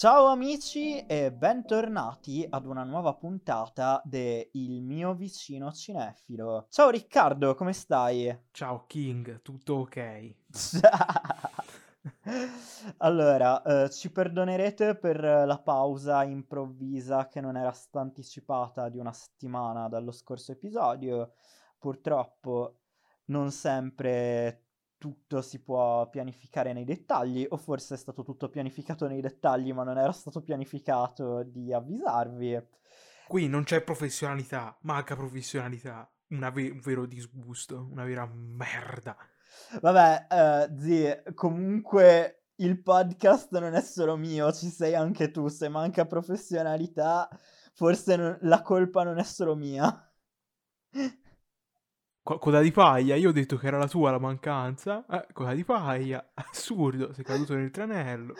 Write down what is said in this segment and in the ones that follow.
Ciao amici e bentornati ad una nuova puntata de Il mio vicino cinefilo. Ciao Riccardo, come stai? Ciao King, tutto ok? allora, eh, ci perdonerete per la pausa improvvisa che non era stata anticipata di una settimana dallo scorso episodio. Purtroppo non sempre tutto si può pianificare nei dettagli, o forse è stato tutto pianificato nei dettagli, ma non era stato pianificato di avvisarvi. Qui non c'è professionalità, manca professionalità, ve- un vero disgusto, una vera merda. Vabbè, uh, zi, comunque il podcast non è solo mio, ci sei anche tu, se manca professionalità, forse non- la colpa non è solo mia. Coda di paglia, io ho detto che era la tua la mancanza. Eh, coda di paglia, assurdo, sei caduto nel tranello.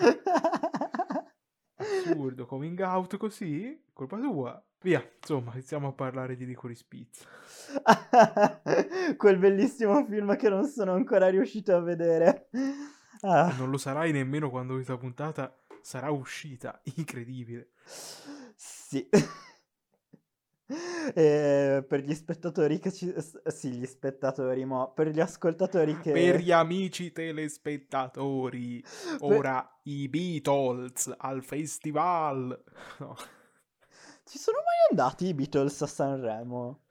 Assurdo, coming out così, colpa tua. Via, insomma, iniziamo a parlare di Licorice Pizza. Quel bellissimo film che non sono ancora riuscito a vedere. Ah. Non lo sarai nemmeno quando questa puntata sarà uscita. Incredibile. Sì. E per gli spettatori che ci... Sì, gli spettatori, ma per gli ascoltatori che... Per gli amici telespettatori, ora per... i Beatles al festival. No. Ci sono mai andati i Beatles a Sanremo?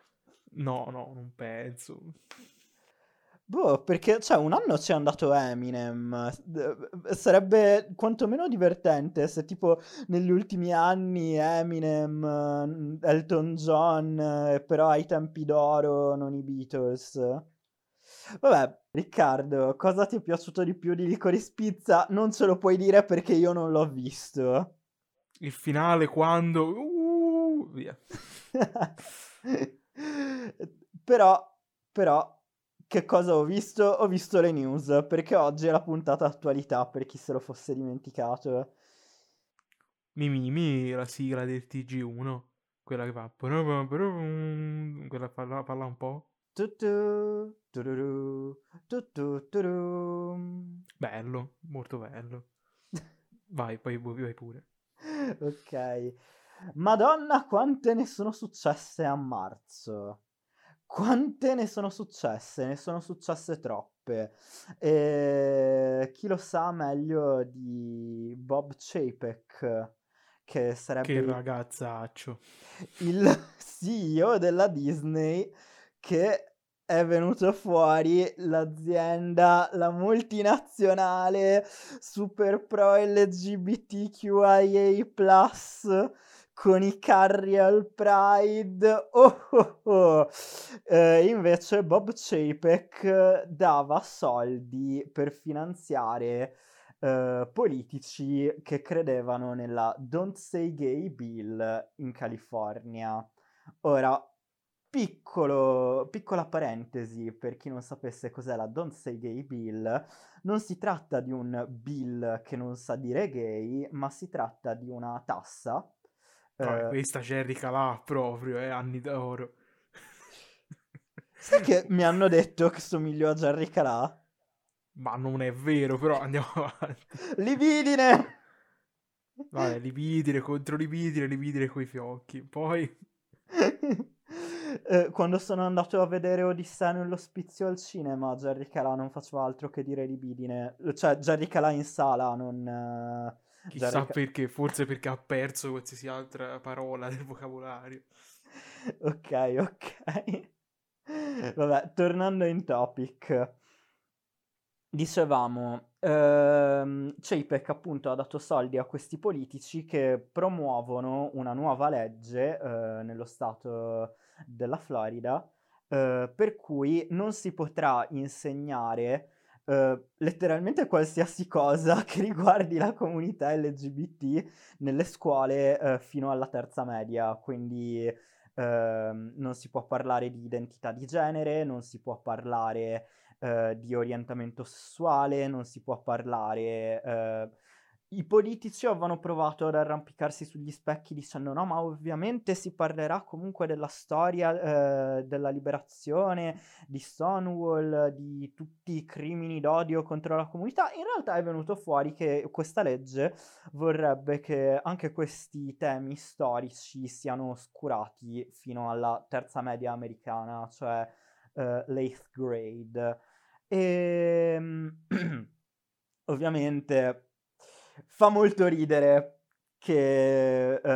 No, no, non penso. Boh, perché cioè, un anno c'è andato Eminem. Sarebbe quantomeno divertente se tipo negli ultimi anni Eminem, Elton John, però ai tempi d'oro non i Beatles. Vabbè, Riccardo, cosa ti è piaciuto di più di Licorice Pizza? Non ce lo puoi dire perché io non l'ho visto. Il finale quando... Uh, via. però, però che cosa ho visto? Ho visto le news, perché oggi è la puntata attualità, per chi se lo fosse dimenticato. Mimimi, la sigla del TG1, quella che fa... Quella parla, parla un po'. Bello, molto bello. Vai, poi vai pure. ok. Madonna, quante ne sono successe a marzo. Quante ne sono successe? Ne sono successe troppe. E chi lo sa meglio di Bob Chapek, che sarebbe... Che ragazzaccio. Il CEO della Disney che è venuto fuori l'azienda, la multinazionale super pro LGBTQIA+, con i carri al Pride. Oh, oh, oh. Eh, invece Bob Chapek dava soldi per finanziare eh, politici che credevano nella Don't Say Gay Bill in California. Ora, piccolo, piccola parentesi per chi non sapesse cos'è la Don't Say Gay Bill, non si tratta di un bill che non sa dire gay, ma si tratta di una tassa Uh, questa Jerry Calà proprio, eh, anni d'oro. Sai che mi hanno detto che somiglio a Jerry Calà? Ma non è vero, però andiamo avanti. Libidine! Vabbè, libidine contro libidine, libidine coi fiocchi. Poi... eh, quando sono andato a vedere Odissea nell'ospizio al cinema, Jerry Calà non faceva altro che dire libidine. Cioè, Jerry Calà in sala, non... Uh Chissà ric- perché, forse perché ha perso qualsiasi altra parola del vocabolario. ok, ok. Vabbè, tornando in topic. Dicevamo, ehm, Chapek appunto ha dato soldi a questi politici che promuovono una nuova legge eh, nello stato della Florida eh, per cui non si potrà insegnare Uh, letteralmente qualsiasi cosa che riguardi la comunità LGBT nelle scuole uh, fino alla terza media, quindi uh, non si può parlare di identità di genere, non si può parlare eh, di orientamento sessuale, non si può parlare i politici avevano provato ad arrampicarsi sugli specchi dicendo no, ma ovviamente si parlerà comunque della storia eh, della liberazione, di Stonewall, di tutti i crimini d'odio contro la comunità. In realtà è venuto fuori che questa legge vorrebbe che anche questi temi storici siano oscurati fino alla terza media americana, cioè eh, l'eighth grade. E ovviamente fa molto ridere che uh,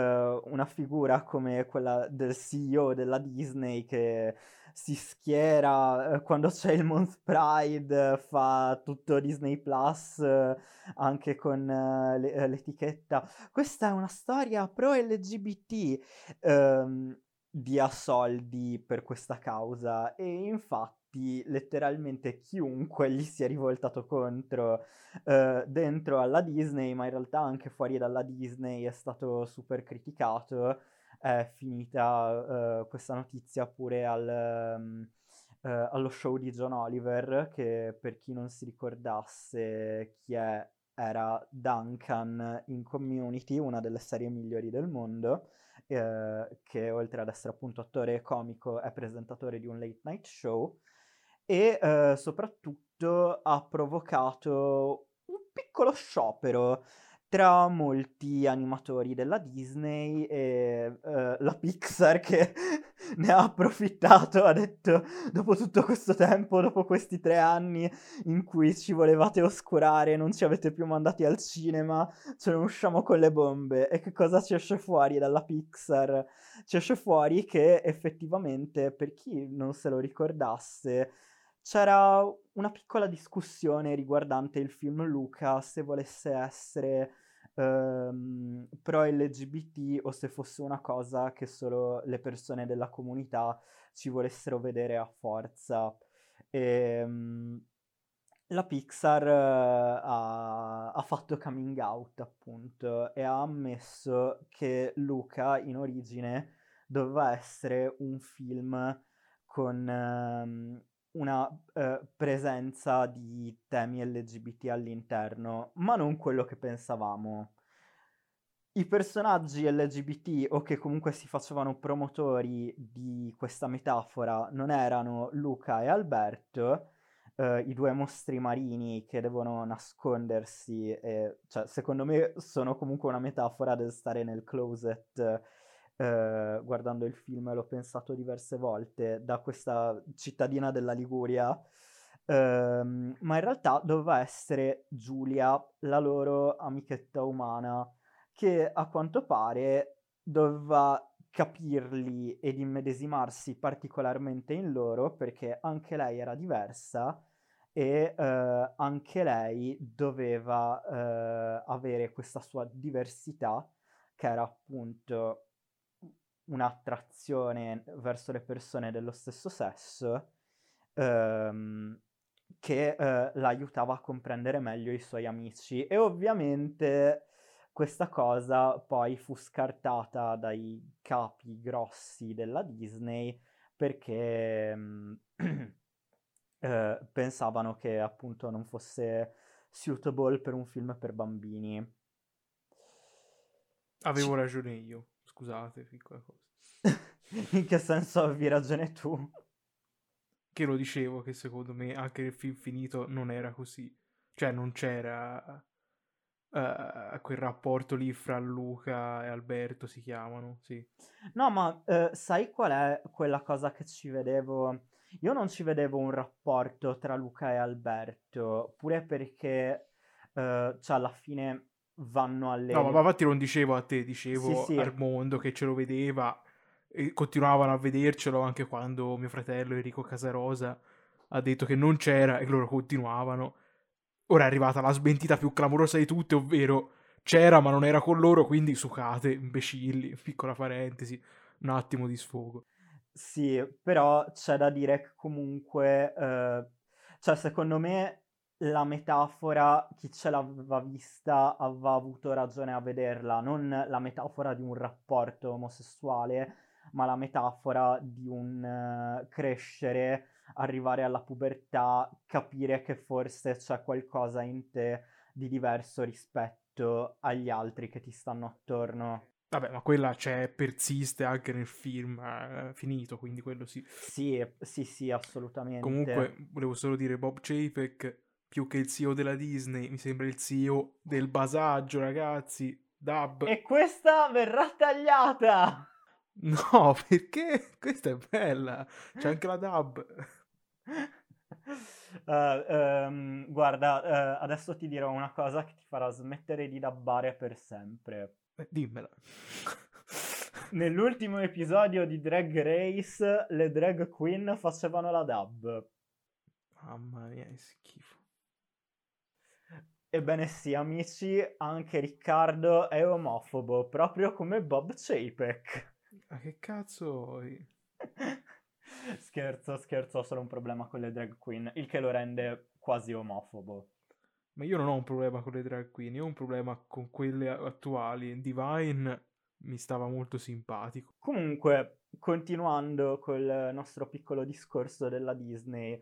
una figura come quella del CEO della Disney che si schiera uh, quando c'è il Month Pride, fa tutto Disney Plus uh, anche con le- l'etichetta. Questa è una storia pro LGBT. Um, dia soldi per questa causa e infatti letteralmente chiunque gli si è rivoltato contro uh, dentro alla Disney, ma in realtà anche fuori dalla Disney è stato super criticato. È finita uh, questa notizia pure al, um, uh, allo show di John Oliver, che per chi non si ricordasse chi è, era Duncan in Community, una delle serie migliori del mondo. Eh, che oltre ad essere appunto attore comico è presentatore di un late night show e eh, soprattutto ha provocato un piccolo sciopero tra molti animatori della Disney e eh, la Pixar che ne ha approfittato, ha detto dopo tutto questo tempo, dopo questi tre anni in cui ci volevate oscurare, non ci avete più mandati al cinema, ce ne usciamo con le bombe. E che cosa ci esce fuori dalla Pixar? Ci esce fuori che effettivamente, per chi non se lo ricordasse, c'era una piccola discussione riguardante il film Luca, se volesse essere ehm, pro LGBT o se fosse una cosa che solo le persone della comunità ci volessero vedere a forza. E, ehm, la Pixar uh, ha, ha, fatto coming out appunto e ha ammesso che Luca in origine doveva essere un film con um, una eh, presenza di temi LGBT all'interno, ma non quello che pensavamo. I personaggi LGBT o che comunque si facevano promotori di questa metafora non erano Luca e Alberto, eh, i due mostri marini che devono nascondersi, e, cioè secondo me sono comunque una metafora del stare nel closet eh, guardando il film, l'ho pensato diverse volte, da questa cittadina della Liguria, ehm, ma in realtà doveva essere Giulia, la loro amichetta umana, che a quanto pare doveva capirli ed immedesimarsi particolarmente in loro perché anche lei era diversa e eh, anche lei doveva eh, avere questa sua diversità che era appunto un'attrazione verso le persone dello stesso sesso ehm, che eh, l'aiutava a comprendere meglio i suoi amici e ovviamente questa cosa poi fu scartata dai capi grossi della Disney perché mh, eh, pensavano che appunto non fosse suitable per un film per bambini. Avevo ragione io. Scusate, piccola cosa. In che senso avevi ragione tu? Che lo dicevo che secondo me anche nel film finito non era così. Cioè non c'era uh, quel rapporto lì fra Luca e Alberto si chiamano, sì. No, ma uh, sai qual è quella cosa che ci vedevo? Io non ci vedevo un rapporto tra Luca e Alberto, pure perché uh, cioè alla fine vanno alle... No, ma infatti non dicevo a te, dicevo sì, sì. al mondo che ce lo vedeva e continuavano a vedercelo anche quando mio fratello Enrico Casarosa ha detto che non c'era e loro continuavano. Ora è arrivata la smentita più clamorosa di tutte, ovvero c'era ma non era con loro, quindi sucate, imbecilli, piccola parentesi, un attimo di sfogo. Sì, però c'è da dire che comunque, eh, cioè secondo me la metafora, chi ce l'aveva vista aveva avuto ragione a vederla, non la metafora di un rapporto omosessuale, ma la metafora di un uh, crescere, arrivare alla pubertà, capire che forse c'è qualcosa in te di diverso rispetto agli altri che ti stanno attorno. Vabbè, ma quella c'è, persiste anche nel film eh, finito, quindi quello sì. Sì, sì, sì, assolutamente. Comunque, volevo solo dire, Bob Chapek, più che il CEO della Disney, mi sembra il CEO del basaggio, ragazzi. Dub. E questa verrà tagliata! No, perché? Questa è bella. C'è anche la dub. Uh, um, guarda, uh, adesso ti dirò una cosa che ti farà smettere di dabbare per sempre. Eh, dimmela. Nell'ultimo episodio di Drag Race, le drag queen facevano la dub. Mamma mia. Ebbene sì, amici, anche Riccardo è omofobo, proprio come Bob Chapek. Ma che cazzo? scherzo, scherzo, ho solo un problema con le drag queen, il che lo rende quasi omofobo. Ma io non ho un problema con le drag queen, io ho un problema con quelle attuali. Divine mi stava molto simpatico. Comunque, continuando col nostro piccolo discorso della Disney,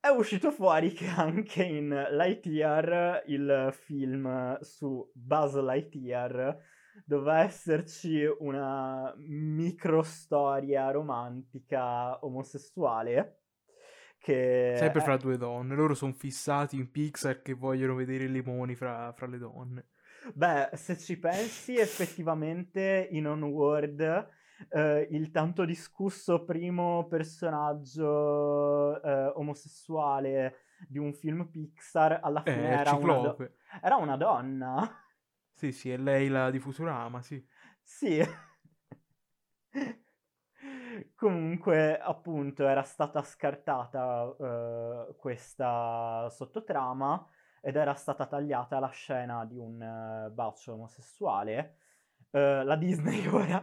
è uscito fuori che anche in Lightyear, il film su Buzz Lightyear, doveva esserci una micro storia romantica omosessuale che... Sempre fra due donne, loro sono fissati in Pixar che vogliono vedere i limoni fra, fra le donne. Beh, se ci pensi, effettivamente in Onward eh, il tanto discusso primo personaggio eh, omosessuale di un film Pixar alla fine eh, era, una do- era una donna. Sì, sì, è lei la di Futurama, sì. Sì. Comunque, appunto, era stata scartata uh, questa sottotrama ed era stata tagliata la scena di un uh, bacio omosessuale. Uh, la Disney ora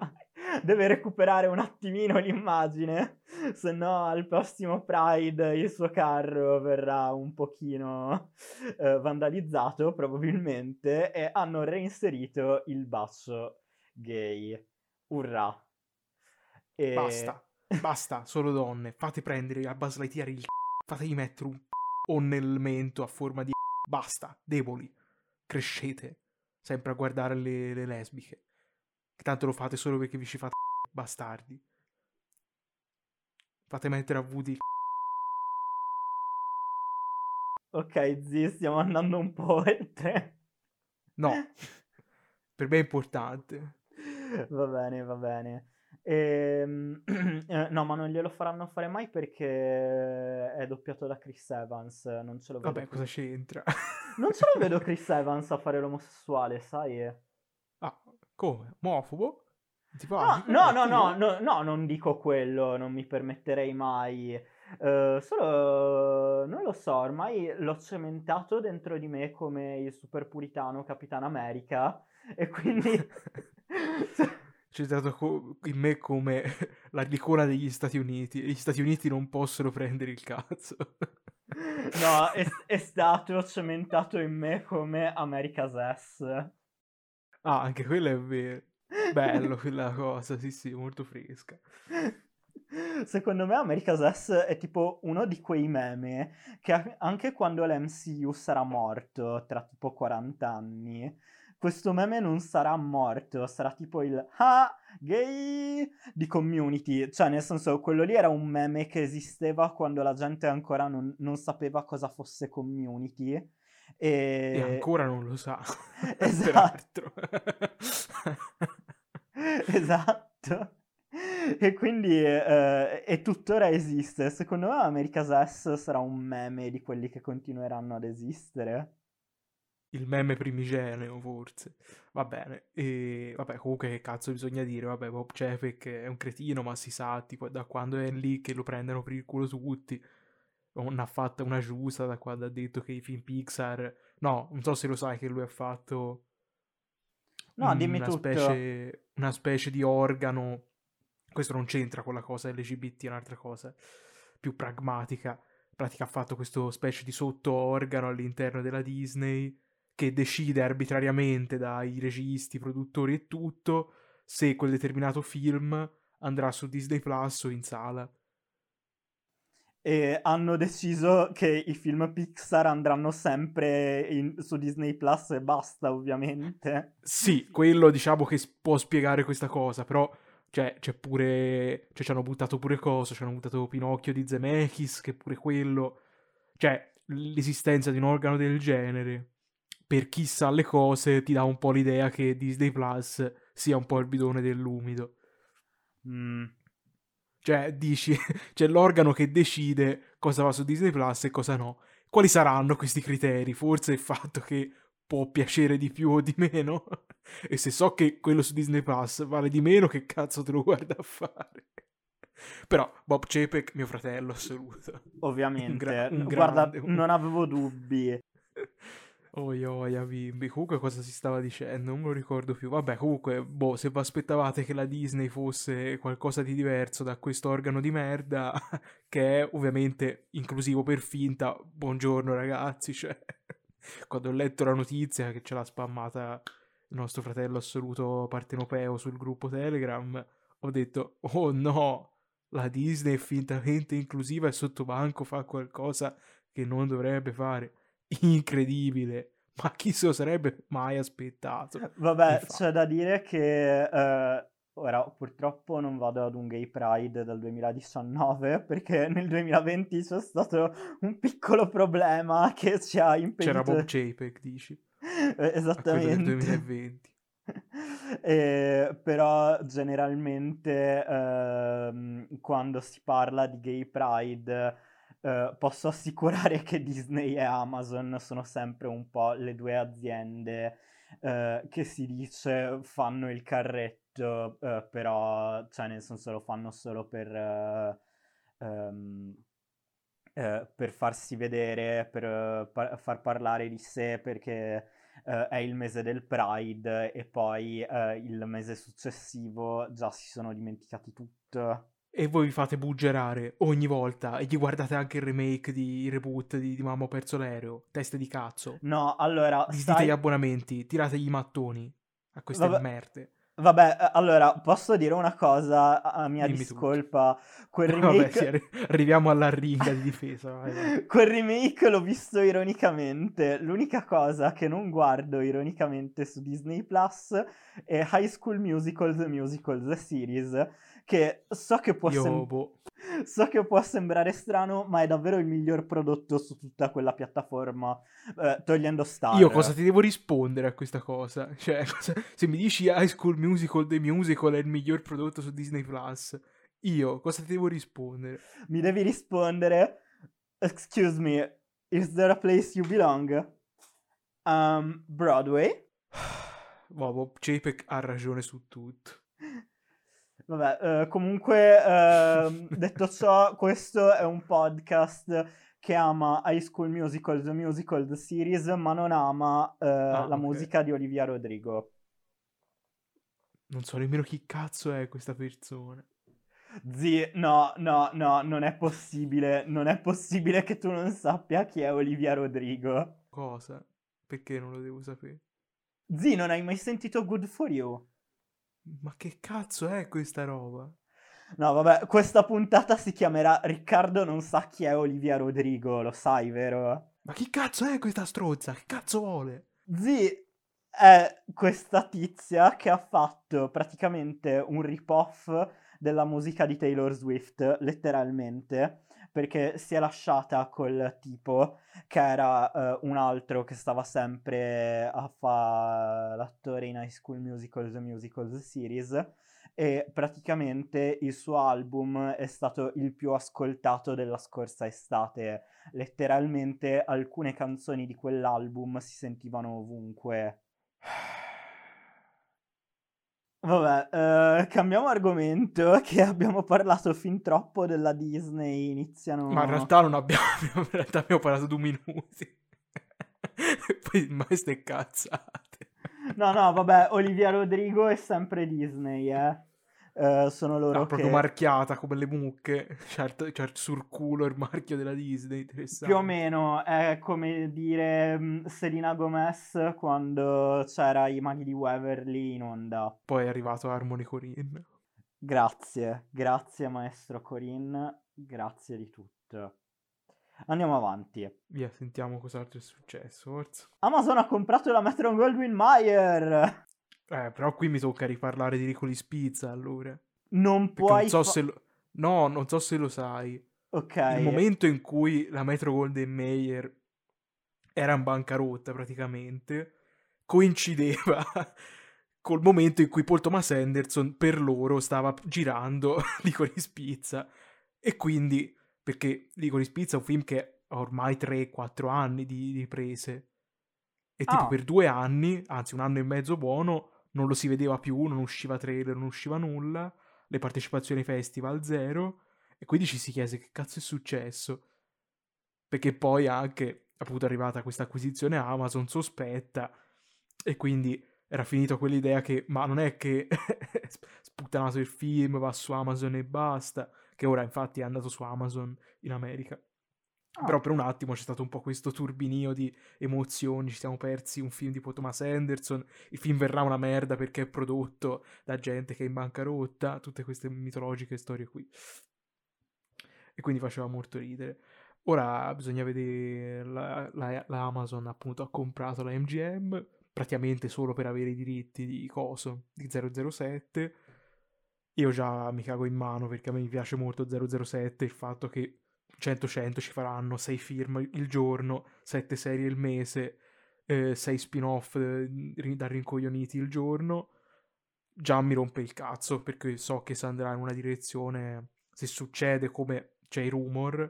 deve recuperare un attimino l'immagine, se no al prossimo Pride il suo carro verrà un pochino vandalizzato probabilmente e hanno reinserito il bacio gay. Urrà! E... Basta, basta, solo donne. Fate prendere a Buzz Lightyear il fategli mettere un o nel mento a forma di basta, deboli. Crescete, sempre a guardare le, le lesbiche. Tanto lo fate solo perché vi ci fate bastardi. Fate mettere a Woody Ok, zi, stiamo andando un po' oltre. No, per me è importante. Va bene, va bene. Ehm, eh, no, ma non glielo faranno fare mai perché è doppiato da Chris Evans. Non ce lo vedo. Vabbè, cosa c'entra? non ce lo vedo Chris Evans a fare l'omosessuale, sai? Come? Mofobo? Tipo, no, no, no, no, no, no, non dico quello, non mi permetterei mai. Uh, solo non lo so, ormai l'ho cementato dentro di me come il super puritano Capitan America e quindi citato in me come la l'icona degli Stati Uniti. Gli Stati Uniti non possono prendere il cazzo. no, è, è, stato cementato in me come America's Ass. Ah, anche quello è vero. Bello quella cosa, sì sì, molto fresca. Secondo me America's Ass è tipo uno di quei meme che anche quando l'MCU sarà morto tra tipo 40 anni questo meme non sarà morto, sarà tipo il ah, gay di community. Cioè, nel senso, quello lì era un meme che esisteva quando la gente ancora non, non sapeva cosa fosse community. E... e ancora non lo sa. Esatto. esatto. E quindi eh, e tuttora esiste. Secondo me America's Ass sarà un meme di quelli che continueranno ad esistere il meme primigenio, forse. Va bene. E vabbè, comunque che cazzo bisogna dire? Vabbè, Bob Chapek è un cretino, ma si sa, tipo, da quando è lì che lo prendono per il culo tutti. Non ha fatto una giusta da quando ha detto che i film Pixar... No, non so se lo sai che lui ha fatto... No, dimmi una tutto. Specie, una specie di organo... Questo non c'entra con la cosa LGBT, è un'altra cosa più pragmatica. In pratica ha fatto questo specie di sotto-organo all'interno della Disney che decide arbitrariamente dai registi, produttori e tutto se quel determinato film andrà su Disney Plus o in sala. E hanno deciso che i film Pixar andranno sempre in, su Disney Plus e basta, ovviamente. Sì, quello diciamo che può spiegare questa cosa, però cioè, c'è pure. Cioè, ci hanno buttato pure cosa. Ci hanno buttato Pinocchio di Zemeckis, che pure quello. Cioè, l'esistenza di un organo del genere, per chi sa le cose, ti dà un po' l'idea che Disney Plus sia un po' il bidone dell'umido. Mm. Cioè, dici, c'è l'organo che decide cosa va su Disney Plus e cosa no. Quali saranno questi criteri? Forse il fatto che può piacere di più o di meno. e se so che quello su Disney Plus vale di meno, che cazzo te lo guarda a fare? Però Bob Chapek, mio fratello assoluto. Ovviamente. Un gra- un Guarda, grande, non avevo dubbi. Oi oia bimbi, comunque cosa si stava dicendo? Non me lo ricordo più. Vabbè, comunque, boh, se vi aspettavate che la Disney fosse qualcosa di diverso da questo organo di merda, che è ovviamente inclusivo per finta, buongiorno ragazzi, cioè, quando ho letto la notizia che ce l'ha spammata il nostro fratello assoluto partenopeo sul gruppo Telegram, ho detto, oh no, la Disney è fintamente inclusiva e sotto banco fa qualcosa che non dovrebbe fare incredibile. Ma chi se lo sarebbe mai aspettato? Vabbè, Infatti. c'è da dire che eh, ora purtroppo non vado ad un gay pride dal 2019 perché nel 2020 c'è stato un piccolo problema che ci ha impedito... C'era Bob JPEG, dici? eh, esattamente. Nel 2020. eh, però generalmente eh, quando si parla di gay pride Uh, posso assicurare che Disney e Amazon sono sempre un po' le due aziende uh, che si dice fanno il carretto, uh, però, cioè nel senso lo fanno solo per, um, per farsi vedere, per par- far parlare di sé, perché è il mese del Pride e poi il mese successivo già si sono dimenticati tutto e voi vi fate buggerare ogni volta e gli guardate anche il remake di reboot di, di Mamma ho perso l'aereo, teste di cazzo. No, allora... Disdite stai... gli abbonamenti, tirate i mattoni a queste Vabbè... merde. Vabbè, eh, allora, posso dire una cosa a mia Dimmi discolpa. Quel remake... Vabbè, sì, arri- arriviamo alla ringa di difesa. Vai, vai. Quel remake l'ho visto ironicamente. L'unica cosa che non guardo ironicamente su Disney Plus è High School Musical, The Musical, The Series, che so che può, sem- boh. so che può sembrare strano, ma è davvero il miglior prodotto su tutta quella piattaforma, eh, togliendo Star. Io cosa ti devo rispondere a questa cosa? Cioè, se mi dici High School Musical, The Musical è il miglior prodotto su Disney Plus, io cosa ti devo rispondere? Mi devi rispondere, excuse me, is there a place you belong? Um, Broadway? Bob JPEG ha ragione su tutto. Vabbè, eh, comunque, eh, detto ciò, questo è un podcast che ama High School Musical, The Musical, The Series, ma non ama eh, ah, la okay. musica di Olivia Rodrigo. Non so nemmeno chi cazzo è questa persona. Zi, no, no, no, non è possibile. Non è possibile che tu non sappia chi è Olivia Rodrigo. Cosa? Perché non lo devo sapere? Zi, non hai mai sentito Good For You? Ma che cazzo è questa roba? No, vabbè, questa puntata si chiamerà Riccardo non sa chi è Olivia Rodrigo, lo sai, vero? Ma chi cazzo è questa strozza? Che cazzo vuole? Zi è questa tizia che ha fatto praticamente un rip-off della musica di Taylor Swift, letteralmente perché si è lasciata col tipo che era uh, un altro che stava sempre a fare l'attore in High School Musical, The Musical, The Series e praticamente il suo album è stato il più ascoltato della scorsa estate. Letteralmente alcune canzoni di quell'album si sentivano ovunque. Vabbè, eh, cambiamo argomento, che abbiamo parlato fin troppo della Disney, iniziano... Ma in realtà non abbiamo, in realtà abbiamo parlato due minuti. Poi mai ste cazzate. No, no, vabbè, Olivia Rodrigo è sempre Disney, eh. Uh, sono loro no, proprio marchiata come le mucche certo, certo sul culo il marchio della Disney più o meno è come dire um, Selena Gomez quando c'era i maghi di Waverly in onda poi è arrivato Harmony Corinne grazie grazie maestro Corinne grazie di tutto. Andiamo avanti. Via, sentiamo cos'altro è successo, forza. Amazon ha comprato la Metro Goldwyn Mayer. Eh, però qui mi tocca riparlare di Ricoli Spizza, allora. Non puoi... Non so fa- se lo... No, non so se lo sai. Ok. Il momento in cui la Metro Golden Mayer era in bancarotta praticamente coincideva col momento in cui Paul Thomas Anderson per loro stava girando Licorice Pizza e quindi perché Licorice Pizza è un film che ha ormai 3-4 anni di riprese e tipo ah. per due anni, anzi un anno e mezzo buono, non lo si vedeva più, non usciva trailer, non usciva nulla, le partecipazioni ai festival zero e quindi ci si chiese che cazzo è successo. Perché poi anche appunto è arrivata questa acquisizione Amazon sospetta e quindi era finito quell'idea che ma non è che sputtanato il film va su Amazon e basta che ora infatti è andato su Amazon in America Oh. Però per un attimo c'è stato un po' questo turbinio di emozioni, ci siamo persi un film di Thomas Anderson, il film verrà una merda perché è prodotto da gente che è in bancarotta, tutte queste mitologiche storie qui. E quindi faceva molto ridere. Ora bisogna vedere, la, la, la Amazon appunto ha comprato la MGM, praticamente solo per avere i diritti di Coso, di 007. Io già mi cago in mano perché a me piace molto 007, il fatto che 100-100 ci faranno 6 film il giorno, 7 serie il mese, 6 eh, spin-off eh, da rincoglioniti il giorno. Già mi rompe il cazzo perché so che si andrà in una direzione, se succede come c'è i rumor,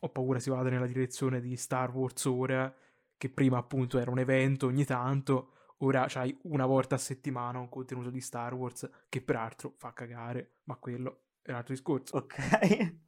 ho paura si vada nella direzione di Star Wars ora, che prima appunto era un evento ogni tanto, ora c'hai una volta a settimana un contenuto di Star Wars che peraltro fa cagare, ma quello è un altro discorso. Ok.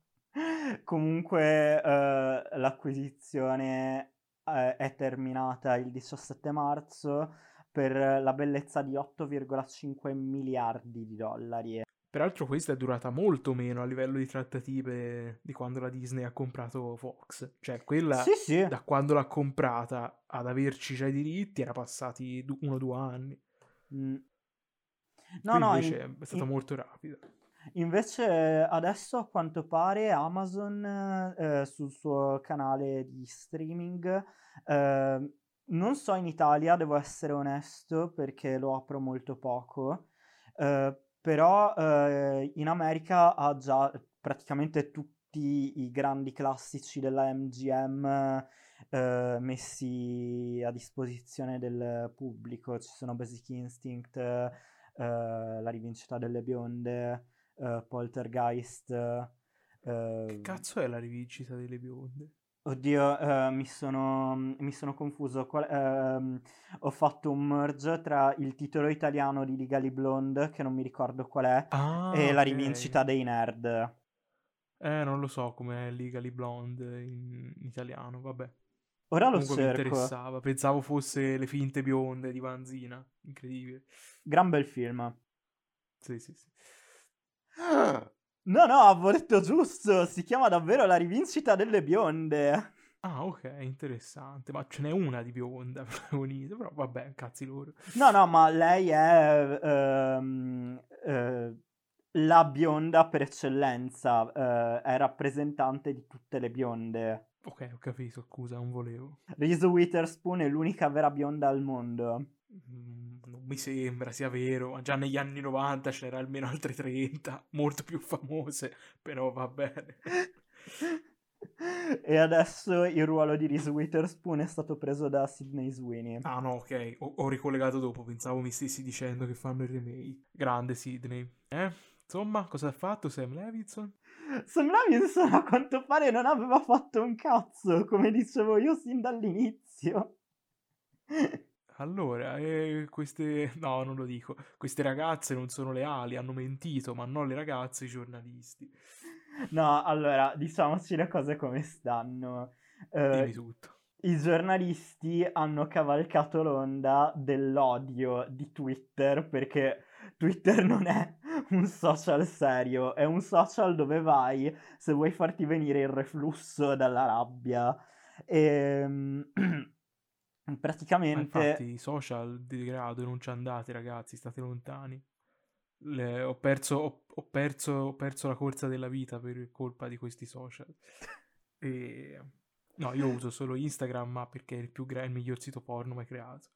Comunque eh, l'acquisizione eh, è terminata il 17 marzo per la bellezza di 8,5 miliardi di dollari. Peraltro questa è durata molto meno a livello di trattative di quando la Disney ha comprato Fox. Cioè quella sì, sì. da quando l'ha comprata ad averci già i diritti era passati uno o due anni. Mm. No, Qui no, invece in, è stata in, molto rapida. Invece adesso a quanto pare Amazon eh, sul suo canale di streaming, eh, non so in Italia, devo essere onesto perché lo apro molto poco, eh, però eh, in America ha già praticamente tutti i grandi classici della MGM eh, messi a disposizione del pubblico, ci sono Basic Instinct, eh, La rivincita delle bionde uh, Poltergeist. Uh, che cazzo è la rivincita delle bionde? Oddio, uh, mi, sono, mi, sono, confuso. Qual, uh, ho fatto un merge tra il titolo italiano di Legally Blonde, che non mi ricordo qual è, ah, e okay. la rivincita dei nerd. Eh, non lo so com'è Legally Blonde in, in italiano, vabbè. Ora lo Comunque cerco. mi interessava, pensavo fosse Le finte bionde di Vanzina, incredibile. Gran bel film. Sì, sì, sì. No, no, avevo detto giusto, si chiama davvero La rivincita delle bionde. Ah, ok, interessante. Ma ce n'è una di bionda protagonista, però vabbè, cazzi loro. No, no, ma lei è ehm, eh, la bionda per eccellenza, eh, è rappresentante di tutte le bionde. Ok, ho capito, scusa, non volevo. Reese Witherspoon è l'unica vera bionda al mondo. Mi sembra sia vero, ma già negli anni 90 c'era almeno altre 30, molto più famose, però va bene. e adesso il ruolo di Reese Witherspoon è stato preso da Sidney Sweeney. Ah no, ok, ho, ho ricollegato dopo, pensavo mi stessi dicendo che fanno il remake. Grande Sidney. Eh? Insomma, cosa ha fatto Sam Levinson? Sam Levinson a quanto pare non aveva fatto un cazzo, come dicevo io sin dall'inizio. Allora, eh, queste... No, non lo dico. Queste ragazze non sono leali, hanno mentito, ma non le ragazze, i giornalisti. No, allora, diciamoci le cose come stanno. Uh, Dimmi tutto. I giornalisti hanno cavalcato l'onda dell'odio di Twitter perché Twitter non è un social serio, è un social dove vai se vuoi farti venire il reflusso dalla rabbia. E... Praticamente... Ma infatti i social di grado non ci andate ragazzi, state lontani. le, ho, perso, ho, ho, perso, ho, perso, la corsa della vita per colpa di questi social. E, no, io uso solo Instagram, ma perché è il, più gra- il miglior sito porno mai creato.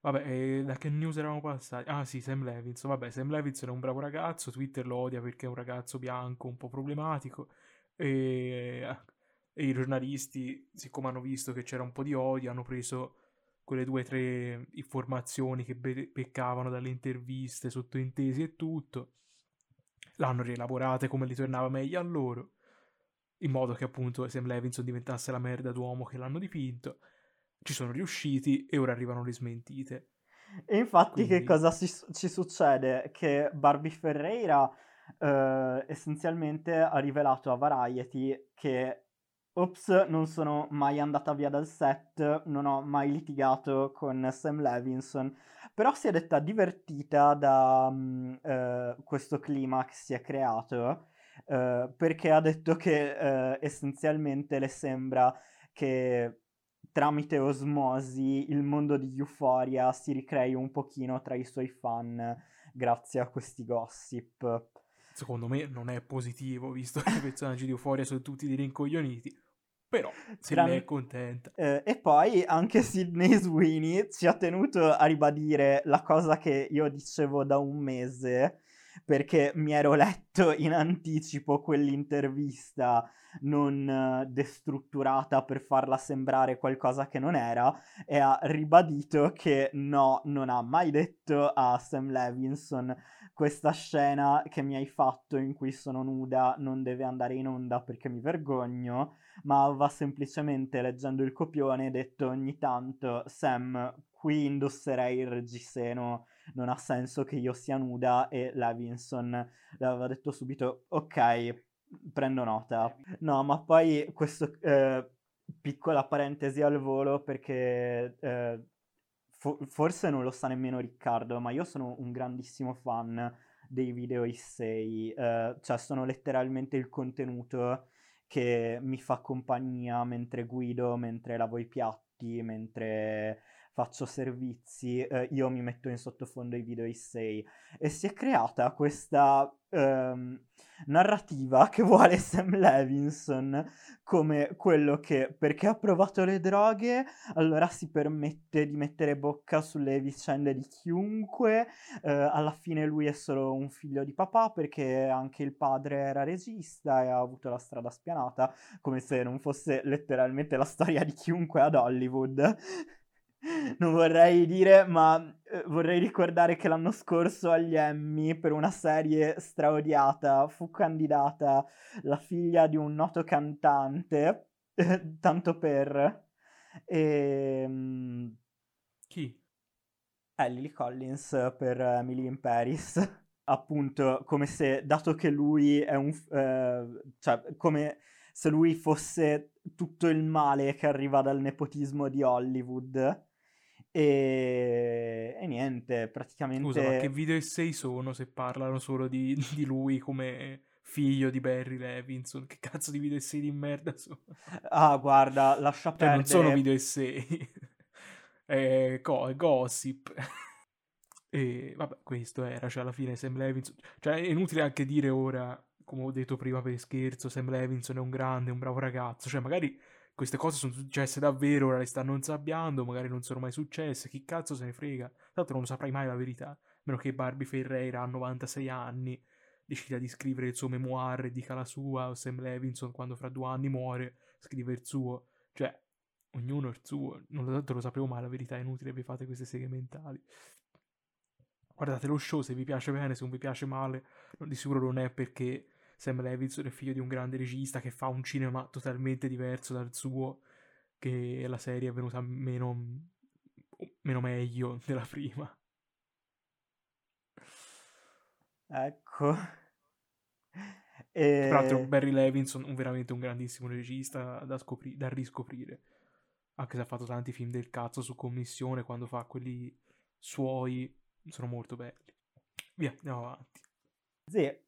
Vabbè, da che news eravamo passati? Ah sì, Sam Levinson. Vabbè, Sam Levinson è un bravo ragazzo, Twitter lo odia perché è un ragazzo bianco un po' problematico e, e i giornalisti, siccome hanno visto che c'era un po' di odio, hanno preso quelle due o tre informazioni che be- peccavano dalle interviste, sottointesi e tutto, l'hanno rielaborate come li tornava meglio a loro, in modo che appunto Sam Levinson diventasse la merda d'uomo che l'hanno dipinto. Ci sono riusciti e ora arrivano le smentite. E infatti Quindi... che cosa si, ci succede? Che Barbie Ferreira eh, essenzialmente ha rivelato a Variety che Ops, non sono mai andata via dal set, non ho mai litigato con Sam Levinson, però si è detta divertita da um, uh, questo clima che si è creato, uh, perché ha detto che uh, essenzialmente le sembra che tramite osmosi il mondo di Euphoria si ricrei un pochino tra i suoi fan grazie a questi gossip. Secondo me non è positivo, visto che i personaggi di Euphoria sono tutti dei rincoglioniti. Però se Gran... ne è contenta. Eh, e poi anche Sidney Sweeney ci ha tenuto a ribadire la cosa che io dicevo da un mese, perché mi ero letto in anticipo quell'intervista non destrutturata per farla sembrare qualcosa che non era e ha ribadito che no, non ha mai detto a Sam Levinson questa scena che mi hai fatto in cui sono nuda non deve andare in onda perché mi vergogno ma aveva semplicemente leggendo il copione detto ogni tanto Sam, qui indosserei il reggiseno, non ha senso che io sia nuda e Levinson le aveva detto subito ok, prendo nota. No, ma poi questo eh, piccola parentesi al volo perché eh, fo- forse non lo sa nemmeno Riccardo, ma io sono un grandissimo fan dei video Issei, eh, cioè sono letteralmente il contenuto che mi fa compagnia mentre guido, mentre lavo i piatti, mentre faccio servizi, eh, io mi metto in sottofondo i video Issei e si è creata questa ehm, narrativa che vuole Sam Levinson come quello che perché ha provato le droghe allora si permette di mettere bocca sulle vicende di chiunque, eh, alla fine lui è solo un figlio di papà perché anche il padre era regista e ha avuto la strada spianata, come se non fosse letteralmente la storia di chiunque ad Hollywood non vorrei dire, ma eh, vorrei ricordare che l'anno scorso agli Emmy per una serie straodiata fu candidata la figlia di un noto cantante, tanto per... E, ehm, Chi? Eh, Lily Collins per Emily in Paris. Appunto, come se, dato che lui è un... Eh, cioè, come se lui fosse tutto il male che arriva dal nepotismo di Hollywood e, e niente, praticamente... Scusa, ma che video essay sono se parlano solo di, di lui come figlio di Barry Levinson? Che cazzo di video essay di merda sono? Ah, guarda, lascia cioè, perdere... non sono video essay, è, co- è gossip. e vabbè, questo era, cioè alla fine Sam Levinson... Cioè è inutile anche dire ora, come ho detto prima per scherzo, Sam Levinson è un grande, un bravo ragazzo. Cioè magari queste cose sono successe davvero, ora le stanno insabbiando, magari non sono mai successe, chi cazzo se ne frega? L'altro non saprai mai la verità, a meno che Barbie Ferreira a 96 anni decida di scrivere il suo memoir dica la sua, o Sam Levinson quando fra due anni muore scrive il suo, cioè ognuno il suo, non lo, lo sapevo mai la verità, è inutile che vi fate queste seghe mentali. Guardate lo show se vi piace bene, se non vi piace male, di sicuro non è perché Sam Levinson è figlio di un grande regista che fa un cinema totalmente diverso dal suo, che la serie è venuta meno, meno meglio della prima. Ecco. E... Tra l'altro Barry Levinson, un, veramente un grandissimo regista da, scopri- da riscoprire. Anche se ha fatto tanti film del cazzo su commissione, quando fa quelli suoi, sono molto belli. Via, andiamo avanti. Sì,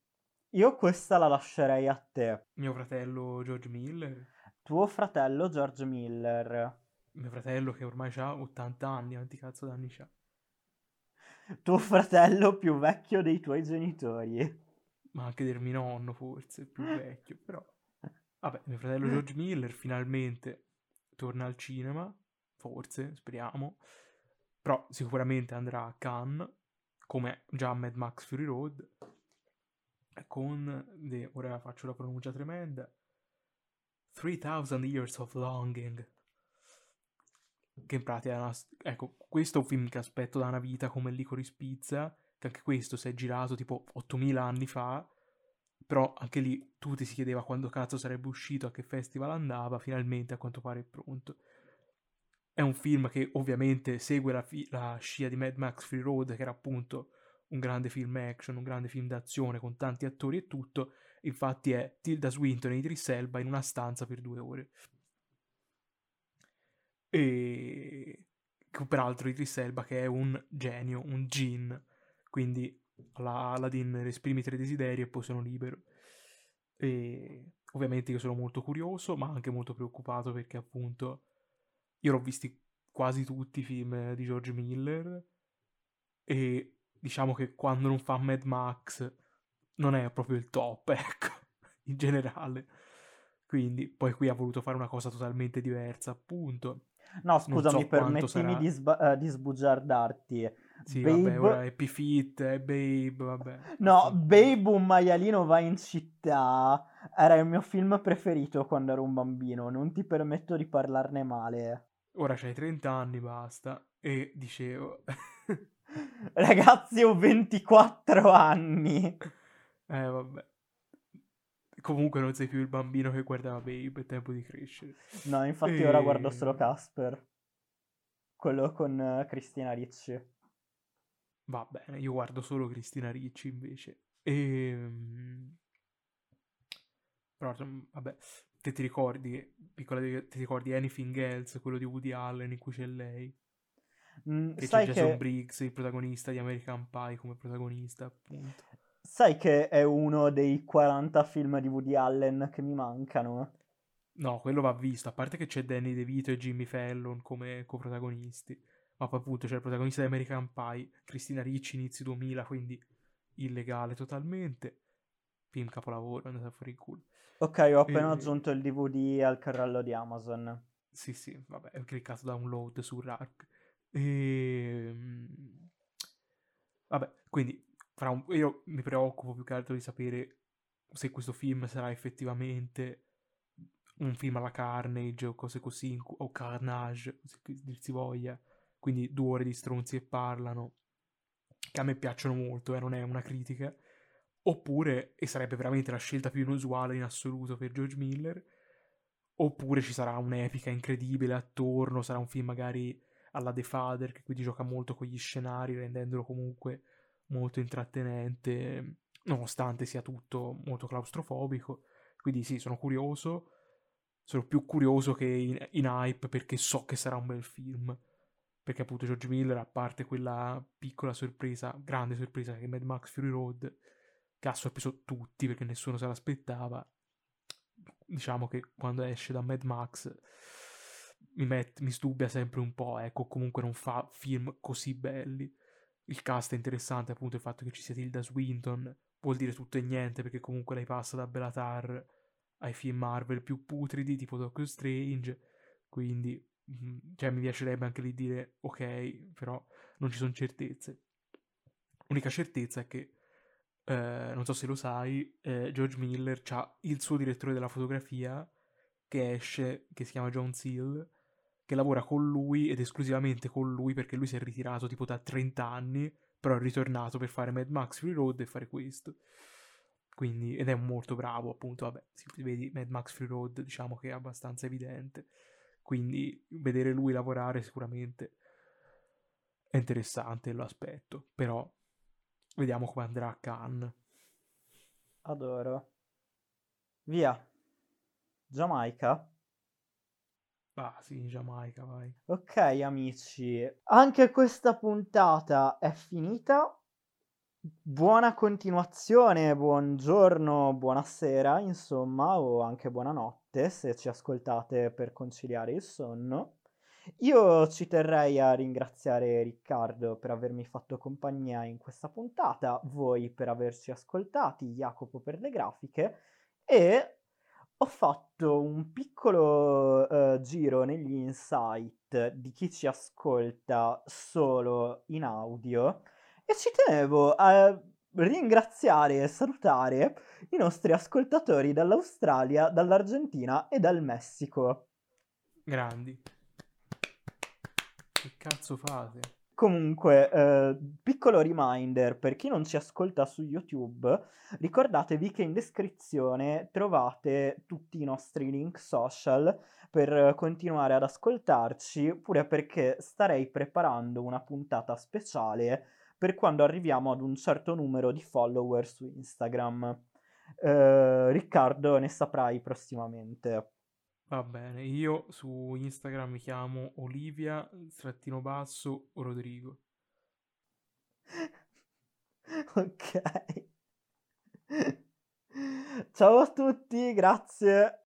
io questa la lascerei a te. Mio fratello George Miller. Tuo fratello George Miller. Mio fratello che ormai ha 80 anni, quanti cazzo d'anni c'ha? Tuo fratello più vecchio dei tuoi genitori. Ma anche del mio nonno, forse, più vecchio, però... Vabbè, mio fratello George Miller finalmente torna al cinema, forse, speriamo. Però sicuramente andrà a Cannes, come già Mad Max Fury Road, con, de, ora faccio la pronuncia tremenda, 3000 Years of Longing. Che in pratica è una... Ecco, questo è un film che aspetto da una vita come Licorice Pizza, che anche questo si è girato tipo 8000 anni fa, però anche lì tutti si chiedeva quando cazzo sarebbe uscito, a che festival andava, finalmente a quanto pare è pronto. È un film che ovviamente segue la, fi- la scia di Mad Max Free Road, che era appunto un grande film action, un grande film d'azione con tanti attori e tutto. Infatti è Tilda Swinton e Idris Elba in una stanza per due ore. E peraltro Idris Elba che è un genio, un gin, quindi alla Aladdin esprimi tre desideri e poi sono libero. E ovviamente io sono molto curioso, ma anche molto preoccupato perché appunto io l'ho visti quasi tutti i film di George Miller e diciamo che quando non fa Mad Max non è proprio il top, ecco, in generale. Quindi poi qui ha voluto fare una cosa totalmente diversa, appunto. No, scusami, so permettimi di, sba- uh, di sbugiardarti. Sì, Babe... vabbè, ora è P-Fit, è Babe, vabbè. No, Babe, un maialino va in città. Era il mio film preferito quando ero un bambino, non ti permetto di parlarne male. Ora c'hai 30 anni, basta. E dicevo... Ragazzi, ho 24 anni. Eh, vabbè. Comunque non sei più il bambino che guardava Babe, è tempo di crescere. No, infatti e... ora guardo solo Casper. Quello con uh, Cristina Ricci. Va bene, io guardo solo Cristina Ricci invece. E... Ehm, però, vabbè, te ti ricordi, piccola, ti ricordi Anything Else, quello di Woody Allen in cui c'è lei? Mm, che c'è Jason che... Briggs, il protagonista di American Pie come protagonista, appunto. Sai che è uno dei 40 film di Woody Allen che mi mancano? No, quello va visto, a parte che c'è Danny DeVito e Jimmy Fallon come coprotagonisti, ma poi appunto c'è il protagonista di American Pie, Cristina Ricci, inizio 2000, quindi illegale totalmente. Film capolavoro, andate a fuori il culo. Ok, ho appena e... aggiunto il DVD al carrello di Amazon. Sì, sì, vabbè, ho cliccato download su RARC. E... Ehm, vabbè, quindi un... io mi preoccupo più che altro di sapere se questo film sarà effettivamente un film alla Carnage o cose così, o Carnage, se si voglia. Quindi due ore di stronzi e parlano, che a me piacciono molto, eh, non è una critica. Oppure, e sarebbe veramente la scelta più inusuale in assoluto per George Miller, oppure ci sarà un'epica incredibile attorno, sarà un film magari alla The Father, che quindi gioca molto con gli scenari, rendendolo comunque molto intrattenente, nonostante sia tutto molto claustrofobico. Quindi sì, sono curioso. Sono più curioso che in, in hype perché so che sarà un bel film. Perché appunto George Miller, a parte quella piccola sorpresa, grande sorpresa che è Mad Max Fury Road, che ha sorpreso tutti perché nessuno se l'aspettava, diciamo che quando esce da Mad Max mi, met- mi stubbia sempre un po', ecco, comunque non fa film così belli. Il cast è interessante, appunto, il fatto che ci sia Tilda Swinton vuol dire tutto e niente, perché comunque lei passa da Bellatar ai film Marvel più putridi, tipo Doctor Strange, quindi, mm, cioè, mi piacerebbe anche lì dire, ok, però non ci sono certezze. L'unica certezza è che, eh, non so se lo sai, eh, George Miller ha il suo direttore della fotografia, che esce, che si chiama John Seal, che lavora con lui ed esclusivamente con lui perché lui si è ritirato tipo da 30 anni, però è ritornato per fare Mad Max Free Road e fare questo. Quindi, ed è molto bravo, appunto, vabbè, si vedi Mad Max Free Road, diciamo che è abbastanza evidente. Quindi vedere lui lavorare sicuramente è interessante, lo aspetto, però vediamo come andrà a Cannes. Adoro. Via. Giamaica. Ah sì, Giamaica, vai. Ok, amici, anche questa puntata è finita. Buona continuazione, buongiorno, buonasera, insomma, o anche buonanotte se ci ascoltate per conciliare il sonno. Io ci terrei a ringraziare Riccardo per avermi fatto compagnia in questa puntata, voi per averci ascoltati, Jacopo per le grafiche e ho fatto un piccolo uh, giro negli insight di chi ci ascolta solo in audio e ci tenevo a ringraziare e salutare i nostri ascoltatori dall'Australia, dall'Argentina e dal Messico. Grandi. Che cazzo fate? Comunque, eh, piccolo reminder per chi non ci ascolta su YouTube, ricordatevi che in descrizione trovate tutti i nostri link social per continuare ad ascoltarci, pure perché starei preparando una puntata speciale per quando arriviamo ad un certo numero di follower su Instagram. Eh, Riccardo, ne saprai prossimamente. Va bene, io su Instagram mi chiamo Olivia trattino basso Rodrigo. ok. Ciao a tutti, grazie.